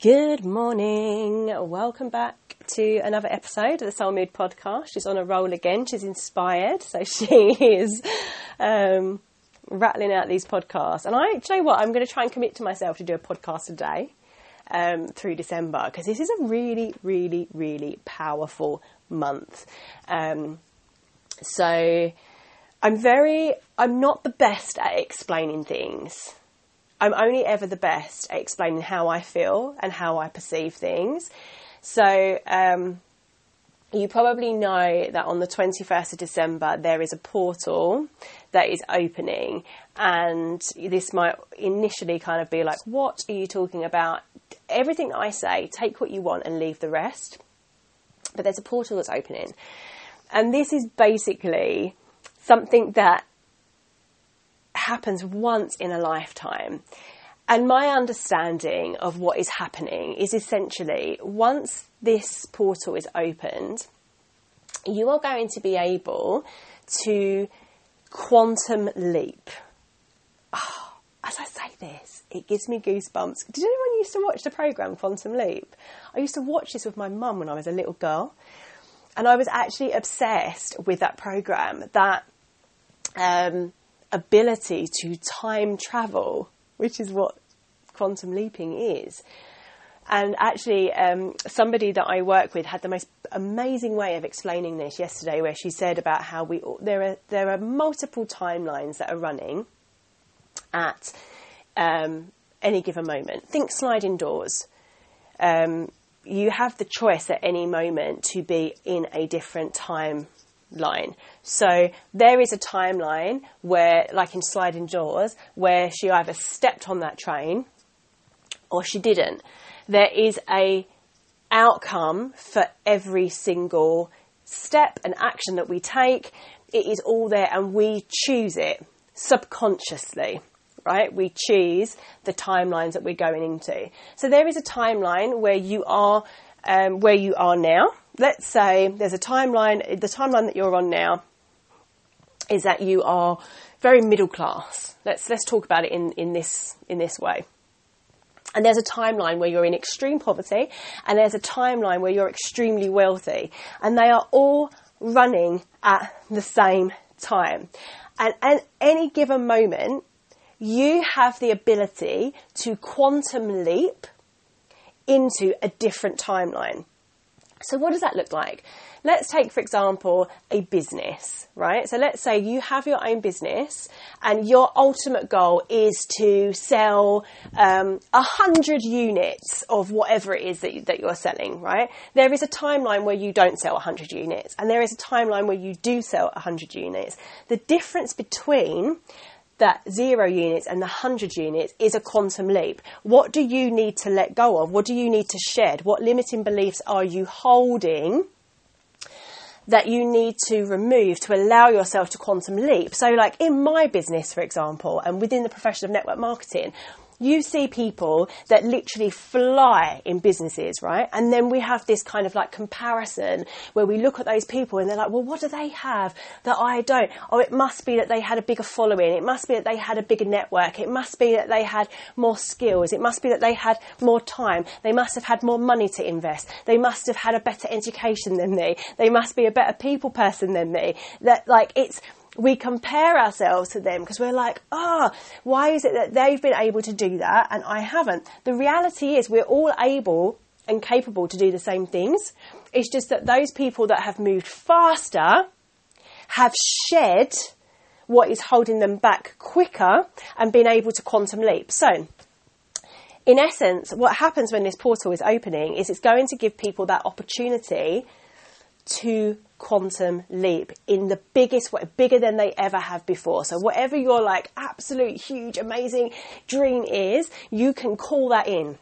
Good morning. Welcome back to another episode of the Soul Mood podcast. She's on a roll again. She's inspired. So she is um, rattling out these podcasts. And I, do you know what? I'm going to try and commit to myself to do a podcast a day um, through December because this is a really, really, really powerful month. Um, so I'm very, I'm not the best at explaining things. I'm only ever the best at explaining how I feel and how I perceive things. So, um, you probably know that on the 21st of December there is a portal that is opening, and this might initially kind of be like, What are you talking about? Everything I say, take what you want and leave the rest. But there's a portal that's opening, and this is basically something that happens once in a lifetime. And my understanding of what is happening is essentially once this portal is opened, you are going to be able to quantum leap. Oh, as I say this, it gives me goosebumps. Did anyone used to watch the program Quantum Leap? I used to watch this with my mum when I was a little girl, and I was actually obsessed with that program. That um, ability to time travel, which is what quantum leaping is. And actually, um, somebody that I work with had the most amazing way of explaining this yesterday, where she said about how we there are there are multiple timelines that are running at um, any given moment. Think sliding doors. Um, you have the choice at any moment to be in a different time line. So there is a timeline where, like in sliding doors, where she either stepped on that train or she didn't. There is a outcome for every single step and action that we take. It is all there and we choose it subconsciously, right? We choose the timelines that we're going into. So there is a timeline where you are, um, where you are now. Let's say there's a timeline, the timeline that you're on now is that you are very middle class. Let's, let's talk about it in, in this, in this way. And there's a timeline where you're in extreme poverty, and there's a timeline where you're extremely wealthy, and they are all running at the same time. And at any given moment, you have the ability to quantum leap into a different timeline. So, what does that look like? Let's take, for example, a business, right? So, let's say you have your own business and your ultimate goal is to sell um, a um, hundred units of whatever it is that, you, that you're selling, right? There is a timeline where you don't sell a hundred units, and there is a timeline where you do sell a hundred units. The difference between that zero units and the 100 units is a quantum leap. What do you need to let go of? What do you need to shed? What limiting beliefs are you holding that you need to remove to allow yourself to quantum leap? So, like in my business, for example, and within the profession of network marketing, you see people that literally fly in businesses, right? And then we have this kind of like comparison where we look at those people and they're like, well, what do they have that I don't? Oh, it must be that they had a bigger following. It must be that they had a bigger network. It must be that they had more skills. It must be that they had more time. They must have had more money to invest. They must have had a better education than me. They must be a better people person than me. That like it's, we compare ourselves to them because we're like, ah, oh, why is it that they've been able to do that and I haven't? The reality is we're all able and capable to do the same things. It's just that those people that have moved faster have shed what is holding them back quicker and been able to quantum leap. So, in essence, what happens when this portal is opening is it's going to give people that opportunity to quantum leap in the biggest way, bigger than they ever have before. So whatever your like absolute huge amazing dream is, you can call that in.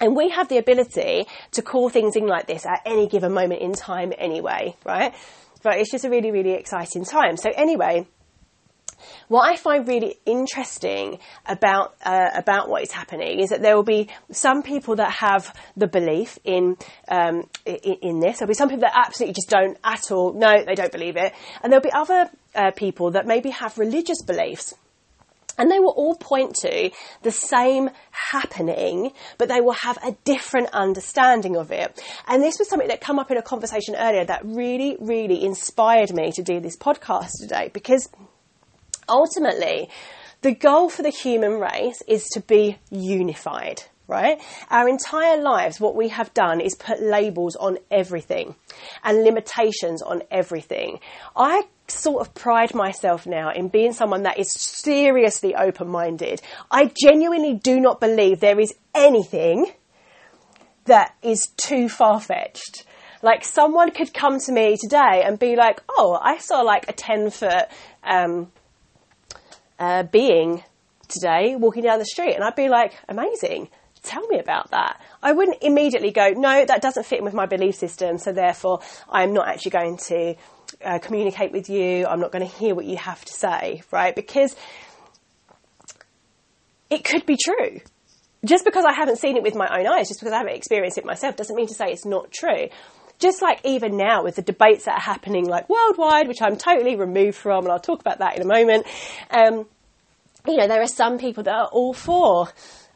And we have the ability to call things in like this at any given moment in time anyway, right? But it's just a really, really exciting time. So anyway, what I find really interesting about uh, about what is happening is that there will be some people that have the belief in, um, in, in this. There'll be some people that absolutely just don't at all. No, they don't believe it, and there'll be other uh, people that maybe have religious beliefs. And they will all point to the same happening, but they will have a different understanding of it. And this was something that came up in a conversation earlier that really, really inspired me to do this podcast today because ultimately, the goal for the human race is to be unified right? Our entire lives, what we have done is put labels on everything and limitations on everything. I sort of pride myself now in being someone that is seriously open minded. I genuinely do not believe there is anything that is too far fetched. Like someone could come to me today and be like, "Oh, I saw like a ten foot um, uh, being today walking down the street," and I'd be like, "Amazing! Tell me about that." I wouldn't immediately go, "No, that doesn't fit in with my belief system, so therefore I'm not actually going to uh, communicate with you. I'm not going to hear what you have to say, right? Because it could be true. Just because I haven't seen it with my own eyes, just because I haven't experienced it myself, doesn't mean to say it's not true. Just like even now with the debates that are happening like worldwide, which I'm totally removed from, and I'll talk about that in a moment. Um, you know, there are some people that are all for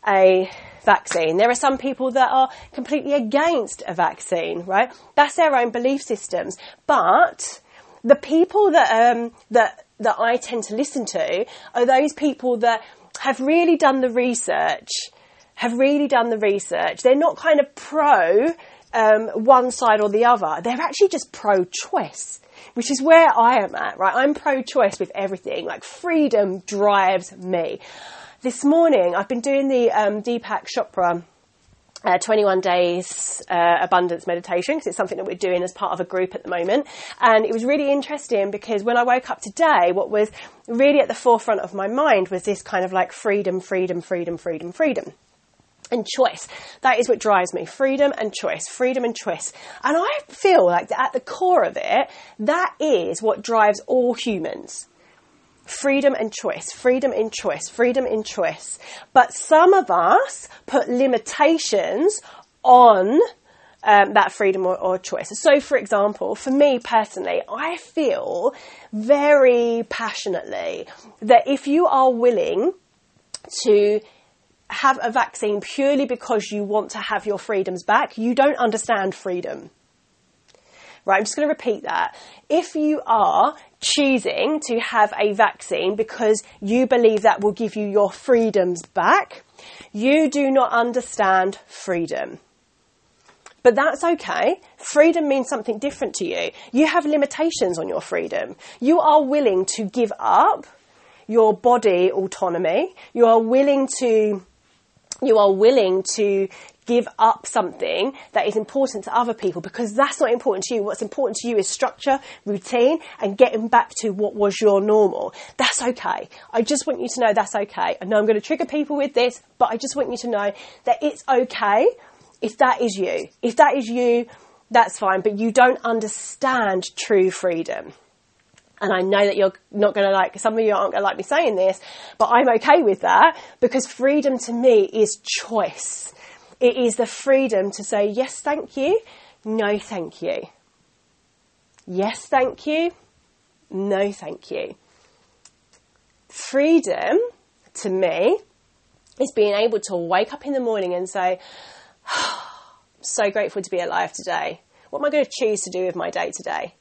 a vaccine. There are some people that are completely against a vaccine, right? That's their own belief systems. But the people that um, that that I tend to listen to are those people that have really done the research, have really done the research. They're not kind of pro um, one side or the other. They're actually just pro-choice, which is where I am at. Right, I'm pro-choice with everything. Like freedom drives me. This morning, I've been doing the um, Deepak Chopra uh, 21 days uh, abundance meditation because it's something that we're doing as part of a group at the moment. And it was really interesting because when I woke up today, what was really at the forefront of my mind was this kind of like freedom, freedom, freedom, freedom, freedom. And choice. That is what drives me. Freedom and choice. Freedom and choice. And I feel like at the core of it, that is what drives all humans freedom and choice, freedom in choice, freedom in choice. But some of us put limitations on um, that freedom or, or, choice. So, for example, for me personally, I feel very passionately that if you are willing to have a vaccine purely because you want to have your freedoms back, you don't understand freedom. Right, I'm just going to repeat that. If you are choosing to have a vaccine because you believe that will give you your freedoms back, you do not understand freedom. But that's okay. Freedom means something different to you. You have limitations on your freedom. You are willing to give up your body autonomy. You are willing to you are willing to give up something that is important to other people because that's not important to you. What's important to you is structure, routine, and getting back to what was your normal. That's okay. I just want you to know that's okay. I know I'm going to trigger people with this, but I just want you to know that it's okay if that is you. If that is you, that's fine, but you don't understand true freedom. And I know that you're not going to like, some of you aren't going to like me saying this, but I'm okay with that because freedom to me is choice. It is the freedom to say, yes, thank you, no, thank you. Yes, thank you, no, thank you. Freedom to me is being able to wake up in the morning and say, oh, I'm so grateful to be alive today. What am I going to choose to do with my day today?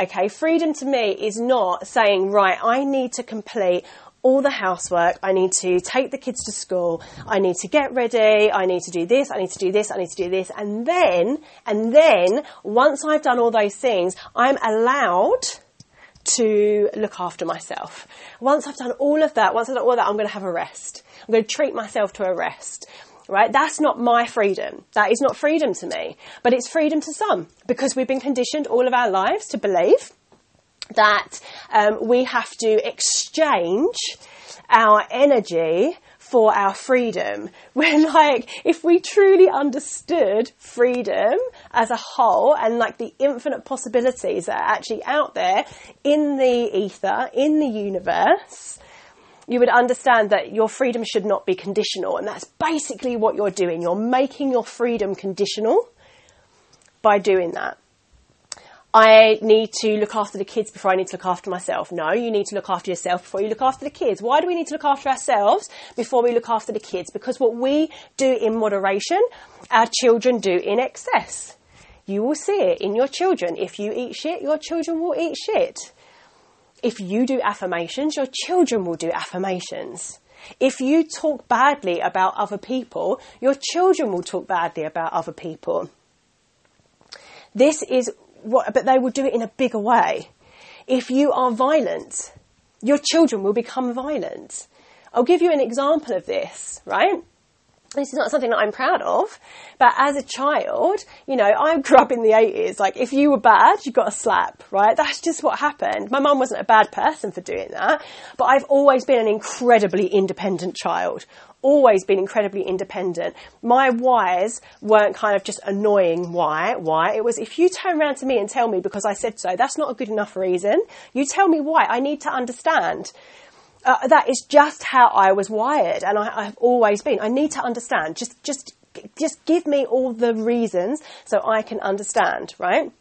Okay, freedom to me is not saying, right, I need to complete all the housework. I need to take the kids to school. I need to get ready. I need to do this. I need to do this. I need to do this. And then, and then once I've done all those things, I'm allowed to look after myself. Once I've done all of that, once I've done all that, I'm going to have a rest. I'm going to treat myself to a rest. Right? That's not my freedom. That is not freedom to me. But it's freedom to some because we've been conditioned all of our lives to believe that um, we have to exchange our energy for our freedom. When like, if we truly understood freedom as a whole and like the infinite possibilities that are actually out there in the ether, in the universe, you would understand that your freedom should not be conditional. And that's basically what you're doing. You're making your freedom conditional by doing that. I need to look after the kids before I need to look after myself. No, you need to look after yourself before you look after the kids. Why do we need to look after ourselves before we look after the kids? Because what we do in moderation, our children do in excess. You will see it in your children. If you eat shit, your children will eat shit. If you do affirmations, your children will do affirmations. If you talk badly about other people, your children will talk badly about other people. This is what, but they will do it in a bigger way. If you are violent, your children will become violent. I'll give you an example of this, right? This is not something that I'm proud of, but as a child, you know, I grew up in the 80s. Like, if you were bad, you got a slap, right? That's just what happened. My mum wasn't a bad person for doing that, but I've always been an incredibly independent child. Always been incredibly independent. My whys weren't kind of just annoying why, why. It was if you turn around to me and tell me because I said so, that's not a good enough reason. You tell me why. I need to understand uh, that is just how I was wired, and I, have always been. I need to understand. Just, just, just give me all the reasons so I can understand. Right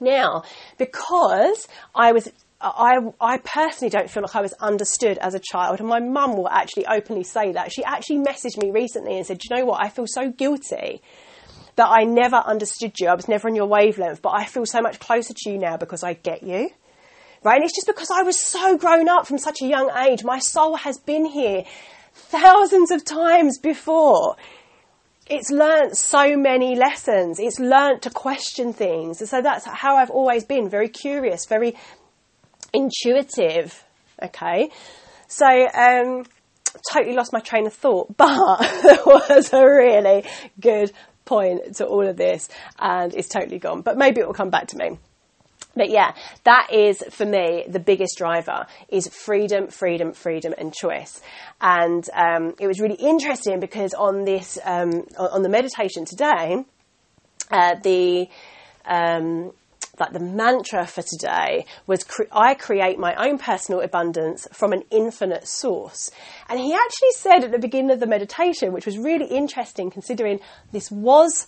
now, because I was. I, I personally don't feel like I was understood as a child, and my mum will actually openly say that. She actually messaged me recently and said, "You know what? I feel so guilty that I never understood you. I was never on your wavelength, but I feel so much closer to you now because I get you." Right? And it's just because I was so grown up from such a young age. My soul has been here thousands of times before. It's learnt so many lessons. It's learnt to question things. And So that's how I've always been very curious, very intuitive. Okay. So, um, totally lost my train of thought, but there was a really good point to all of this and it's totally gone, but maybe it will come back to me. But yeah, that is for me the biggest driver is freedom, freedom, freedom, and choice. And um, it was really interesting because on this um, on the meditation today, uh, the um, like the mantra for today was cre- I create my own personal abundance from an infinite source. And he actually said at the beginning of the meditation, which was really interesting considering this was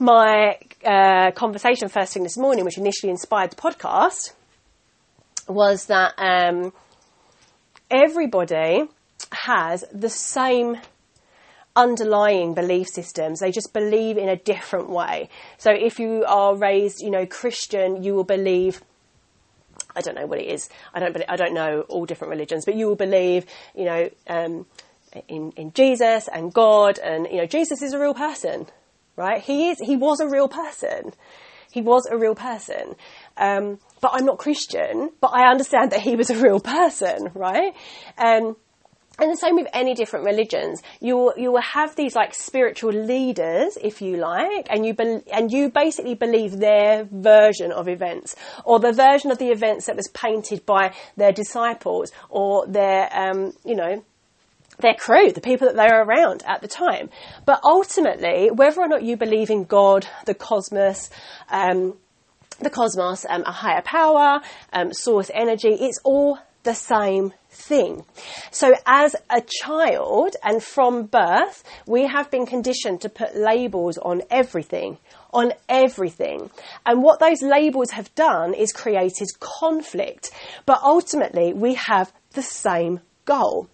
my uh, conversation first thing this morning, which initially inspired the podcast, was that um, everybody has the same underlying belief systems. They just believe in a different way. So if you are raised, you know, Christian, you will believe. I don't know what it is. I don't. I don't know all different religions, but you will believe, you know, um, in in Jesus and God, and you know, Jesus is a real person right? He is, he was a real person. He was a real person. Um, but I'm not Christian, but I understand that he was a real person, right? Um, and the same with any different religions. You will, you will have these like spiritual leaders, if you like, and you be, and you basically believe their version of events, or the version of the events that was painted by their disciples, or their, um, you know, their crew, the people that they were around at the time. But ultimately, whether or not you believe in God, the cosmos, um, the cosmos, um, a higher power, um, source energy, it's all the same thing. So as a child and from birth, we have been conditioned to put labels on everything, on everything. And what those labels have done is created conflict. But ultimately, we have the same goal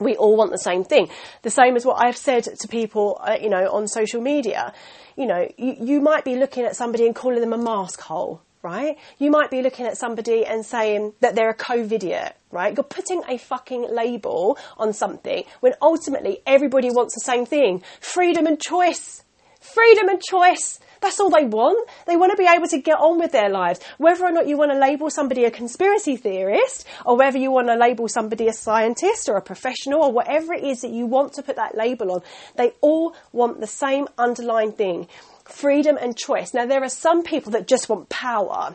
we all want the same thing. The same as what I've said to people, uh, you know, on social media. You know, you, you might be looking at somebody and calling them a mask hole, right? You might be looking at somebody and saying that they're a COVIDiot, right? You're putting a fucking label on something when ultimately everybody wants the same thing. Freedom and choice. Freedom and choice. That's all they want. They want to be able to get on with their lives. Whether or not you want to label somebody a conspiracy theorist, or whether you want to label somebody a scientist or a professional, or whatever it is that you want to put that label on, they all want the same underlying thing freedom and choice. Now, there are some people that just want power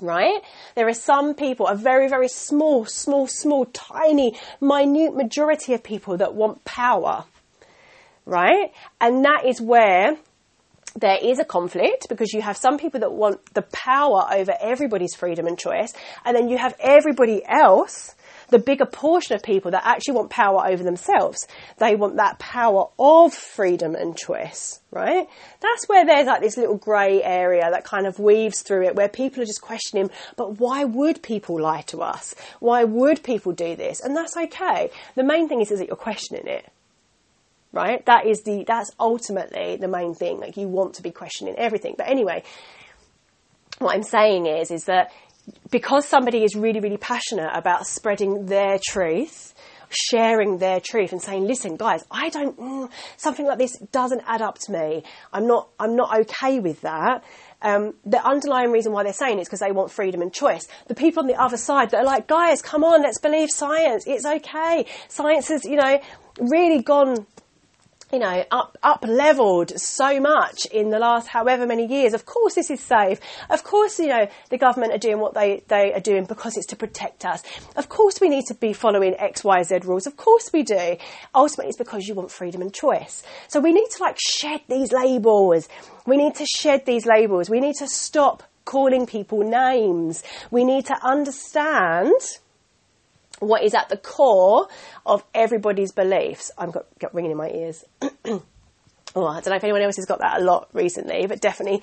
right? There are some people, a very, very small, small, small, tiny, minute majority of people that want power, right? And that is where there is a conflict because you have some people that want the power over everybody's freedom and choice, and then you have everybody else the bigger portion of people that actually want power over themselves. They want that power of freedom and choice, right? That's where there's like this little grey area that kind of weaves through it where people are just questioning, but why would people lie to us? Why would people do this? And that's okay. The main thing is, is that you're questioning it right? That is the that's ultimately the main thing. Like you want to be questioning everything. But anyway, what I'm saying is is that because somebody is really really passionate about spreading their truth, sharing their truth and saying, "Listen, guys, I don't mm, something like this doesn't add up to me. I'm not I'm not okay with that." Um, the underlying reason why they're saying it is because they want freedom and choice. The people on the other side that are like, guys, come on, let's believe science. It's okay. Science has, you know, really gone you know, up, up leveled so much in the last however many years. Of course this is safe. Of course, you know, the government are doing what they, they are doing because it's to protect us. Of course we need to be following X, Y, Z rules. Of course we do. Ultimately it's because you want freedom and choice. So we need to like shed these labels. We need to shed these labels. We need to stop calling people names. We need to understand what is at the core of everybody's beliefs. I've got, got ringing in my ears. oh, I don't know if anyone else has got that a lot recently, but definitely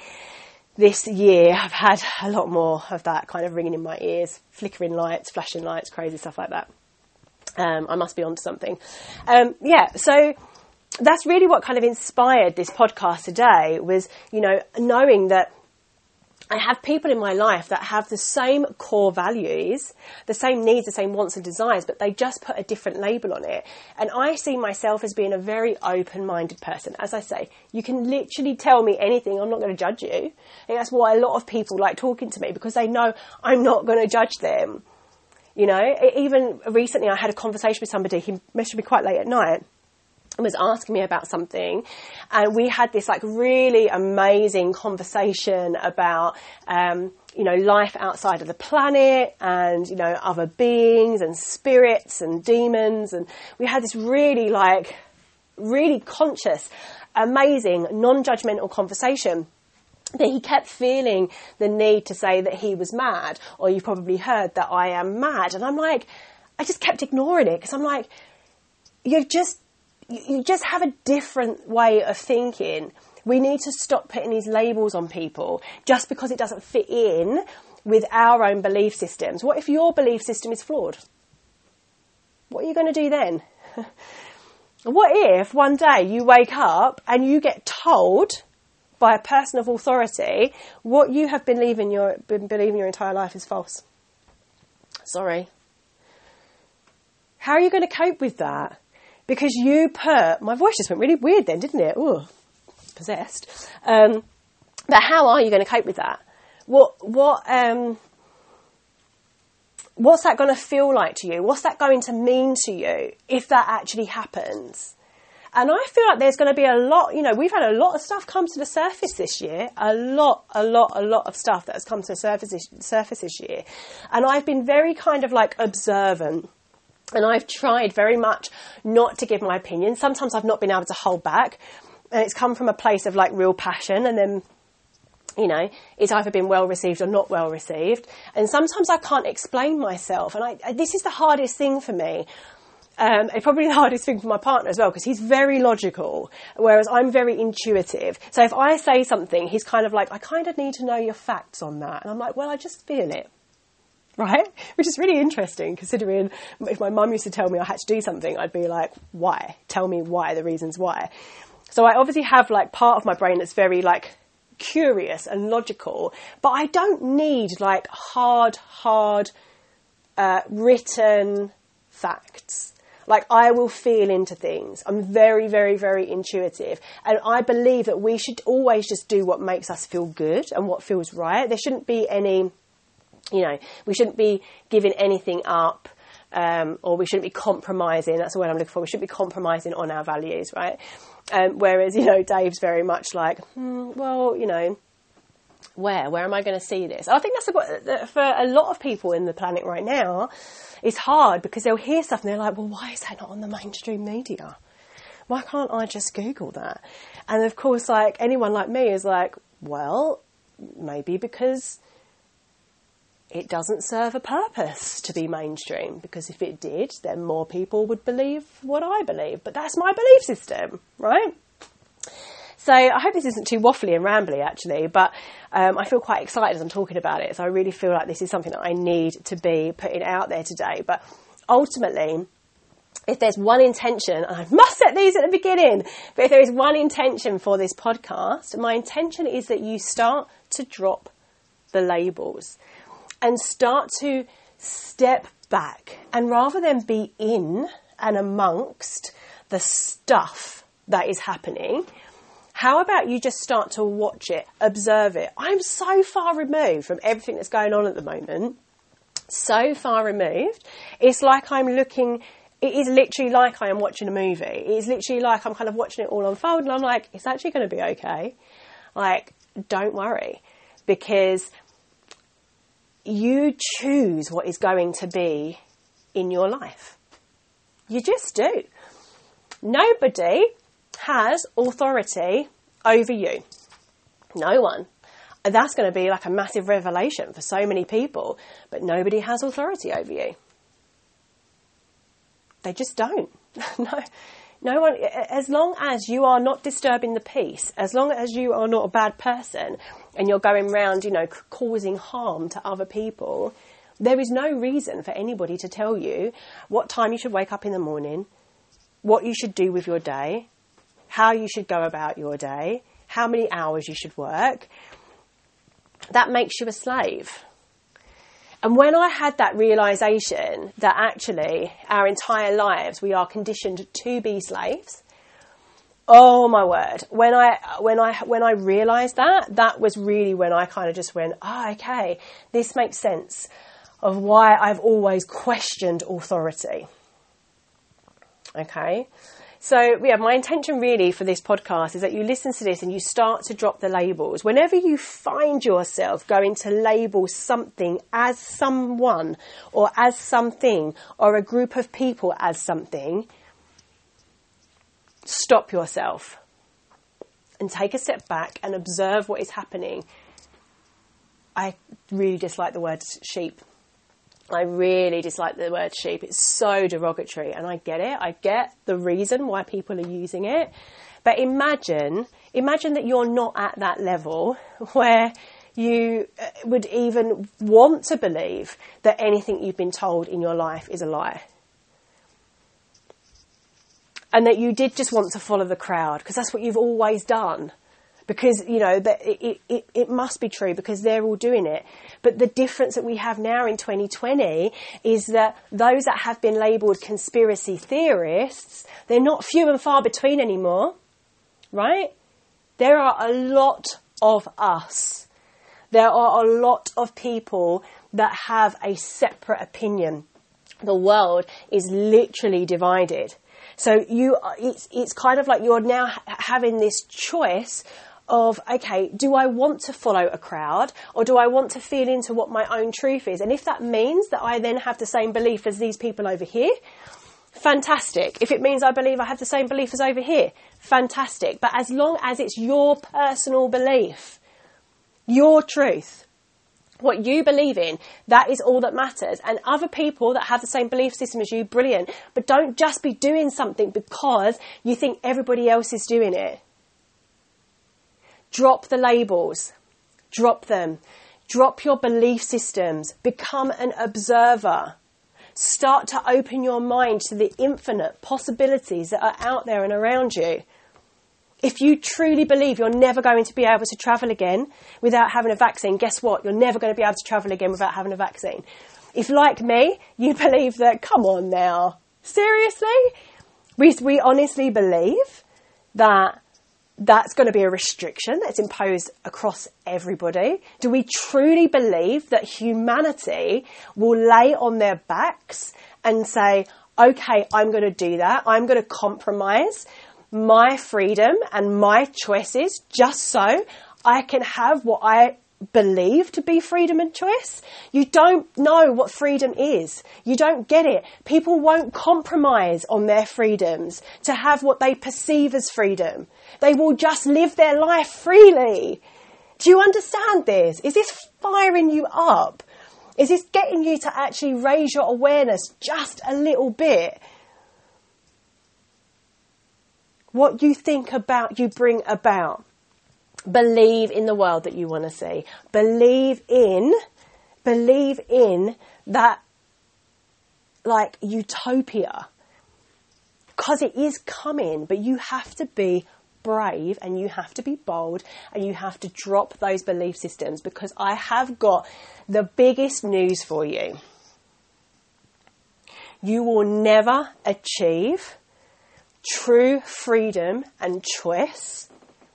this year I've had a lot more of that kind of ringing in my ears, flickering lights, flashing lights, crazy stuff like that. Um, I must be onto something. Um, yeah, so that's really what kind of inspired this podcast today was, you know, knowing that I have people in my life that have the same core values, the same needs, the same wants and desires, but they just put a different label on it. And I see myself as being a very open minded person. As I say, you can literally tell me anything, I'm not going to judge you. And that's why a lot of people like talking to me because they know I'm not going to judge them. You know, even recently I had a conversation with somebody, he messaged me quite late at night was asking me about something and we had this like really amazing conversation about um, you know life outside of the planet and you know other beings and spirits and demons and we had this really like really conscious amazing non-judgmental conversation. That he kept feeling the need to say that he was mad or you've probably heard that I am mad and I'm like I just kept ignoring it because I'm like you're just you just have a different way of thinking. We need to stop putting these labels on people just because it doesn't fit in with our own belief systems. What if your belief system is flawed? What are you going to do then? what if one day you wake up and you get told by a person of authority what you have been believing your, been believing your entire life is false? Sorry. How are you going to cope with that? Because you put my voice just went really weird then, didn't it? Oh, possessed. Um, but how are you going to cope with that? What what um, what's that going to feel like to you? What's that going to mean to you if that actually happens? And I feel like there's going to be a lot, you know, we've had a lot of stuff come to the surface this year. A lot, a lot, a lot of stuff that has come to the surface surface this year. And I've been very kind of like observant and I've tried very much not to give my opinion. Sometimes I've not been able to hold back. And it's come from a place of like real passion and then you know, it's either been well received or not well received. And sometimes I can't explain myself. And I, this is the hardest thing for me. Um, it's probably the hardest thing for my partner as well because he's very logical, whereas I'm very intuitive. So if I say something, he's kind of like, I kind of need to know your facts on that. And I'm like, well, I just feel it right? Which is really interesting considering if my mum used to tell me I had to do something, I'd be like, why? Tell me why, the reasons why. So I obviously have like part of my brain that's very like curious and logical, but I don't need like hard, hard, uh, written facts. Like I will feel into things. I'm very, very, very intuitive. And I believe that we should always just do what makes us feel good and what feels right. There shouldn't be any you know, we shouldn't be giving anything up. Um, or we shouldn't be compromising. That's the word I'm looking for. We shouldn't be compromising on our values, right? Um, whereas, you know, Dave's very much like, hmm, well, you know, where? Where am I going to see this? I think that's a, for a lot of people in the planet right now. It's hard because they'll hear stuff and they're like, well, why is that not on the mainstream media? Why can't I just Google that? And of course, like anyone like me is like, well, maybe because it doesn't serve a purpose to be mainstream because if it did, then more people would believe what I believe. But that's my belief system, right? So I hope this isn't too waffly and rambly actually, but um, I feel quite excited as I'm talking about it. So I really feel like this is something that I need to be putting out there today. But ultimately, if there's one intention, and I must set these at the beginning, but if there is one intention for this podcast, my intention is that you start to drop the labels and start to step back and rather than be in and amongst the stuff that is happening, how about you just start to watch it, observe it? I'm so far removed from everything that's going on at the moment. So far removed. It's like I'm looking, it is literally like I am watching a movie. It is literally like I'm kind of watching it all unfold and I'm like, it's actually going to be okay. Like, don't worry. Because you choose what is going to be in your life. You just do. Nobody has authority over you. No one. That's going to be like a massive revelation for so many people, but nobody has authority over you. They just don't. no, no one, as long as you are not disturbing the peace, as long as you are not a bad person and you're going around, you know, causing harm to other people, there is no reason for anybody to tell you what time you should wake up in the morning, what you should do with your day, how you should go about your day, how many hours you should work. That makes you a slave. And when I had that realization that actually our entire lives we are conditioned to be slaves, oh my word, when I when I when I realized that, that was really when I kind of just went, oh, okay, this makes sense of why I've always questioned authority. Okay? So, yeah, my intention really for this podcast is that you listen to this and you start to drop the labels. Whenever you find yourself going to label something as someone or as something or a group of people as something, stop yourself and take a step back and observe what is happening. I really dislike the word sheep I really dislike the word sheep. It's so derogatory, and I get it. I get the reason why people are using it. But imagine, imagine that you're not at that level where you uh, would even want to believe that anything you've been told in your life is a lie. And that you did just want to follow the crowd because that's what you've always done because you know that it, it, it must be true because they're all doing it. But the difference that we have now in 2020 is that those that have been labeled conspiracy theorists they're not few and far between anymore right? There are a lot of us. There are a lot of people that have a separate opinion. The world is literally divided. So you, it's, it's kind of like you're now having this choice of, okay, do I want to follow a crowd or do I want to feel into what my own truth is? And if that means that I then have the same belief as these people over here, fantastic. If it means I believe I have the same belief as over here, fantastic. But as long as it's your personal belief, your truth, what you believe in, that is all that matters. And other people that have the same belief system as you, brilliant. But don't just be doing something because you think everybody else is doing it. Drop the labels. Drop them. Drop your belief systems. Become an observer. Start to open your mind to the infinite possibilities that are out there and around you. If you truly believe you're never going to be able to travel again without having a vaccine, guess what? You're never going to be able to travel again without having a vaccine. If, like me, you believe that, come on now, seriously? We, we honestly believe that that's going to be a restriction that's imposed across everybody? Do we truly believe that humanity will lay on their backs and say, okay, I'm going to do that. I'm going to compromise my freedom and my choices just so I can have what I believe to be freedom and choice. You don't know what freedom is. You don't get it. People won't compromise on their freedoms to have what they perceive as freedom. They will just live their life freely. Do you understand this? Is this firing you up? Is this getting you to actually raise your awareness just a little bit? What you think about, you bring about. Believe in the world that you want to see. Believe in, believe in that like utopia. Because it is coming, but you have to be brave and you have to be bold and you have to drop those belief systems because I have got the biggest news for you. You will never achieve true freedom and choice.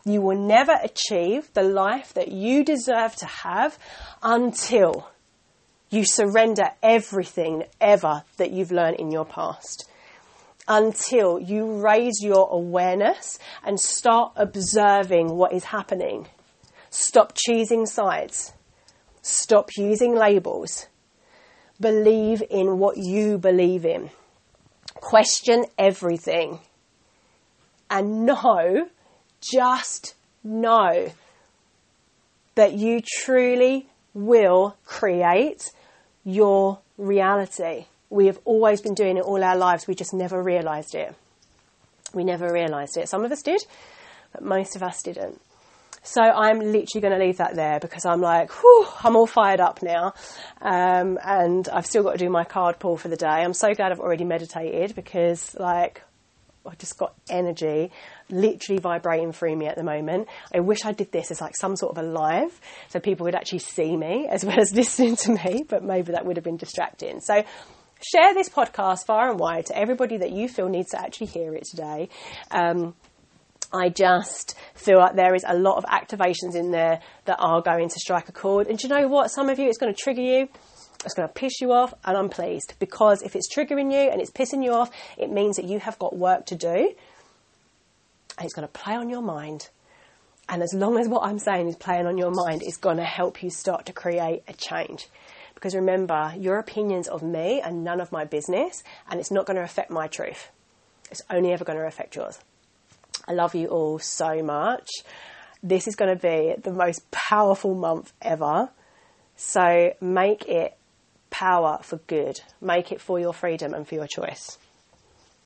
You will never achieve the life that you deserve to have until you surrender everything ever that you've learned in your past until you raise your awareness and start observing what is happening. Stop choosing sides. Stop using labels. Believe in what you believe in. Question everything. And know, just know that you truly will create your reality. We have always been doing it all our lives. We just never realised it. We never realised it. Some of us did, but most of us didn't. So I'm literally going to leave that there because I'm like, whew, I'm all fired up now. Um, and I've still got to do my card pull for the day. I'm so glad I've already meditated because, like, I've just got energy literally vibrating through me at the moment. I wish I did this as like some sort of a live so people would actually see me as well as listening to me, but maybe that would have been distracting. So share this podcast far and wide to everybody that you feel needs to actually hear it today. Um, I just feel like there is a lot of activations in there that are going to strike a chord. And do you know what? Some of you, it's going to trigger you. It's going to piss you off, and I'm pleased because if it's triggering you and it's pissing you off, it means that you have got work to do, and it's going to play on your mind. And as long as what I'm saying is playing on your mind, it's going to help you start to create a change. Because remember, your opinions of me are none of my business, and it's not going to affect my truth. It's only ever going to affect yours. I love you all so much. This is going to be the most powerful month ever. So make it power for good. Make it for your freedom and for your choice.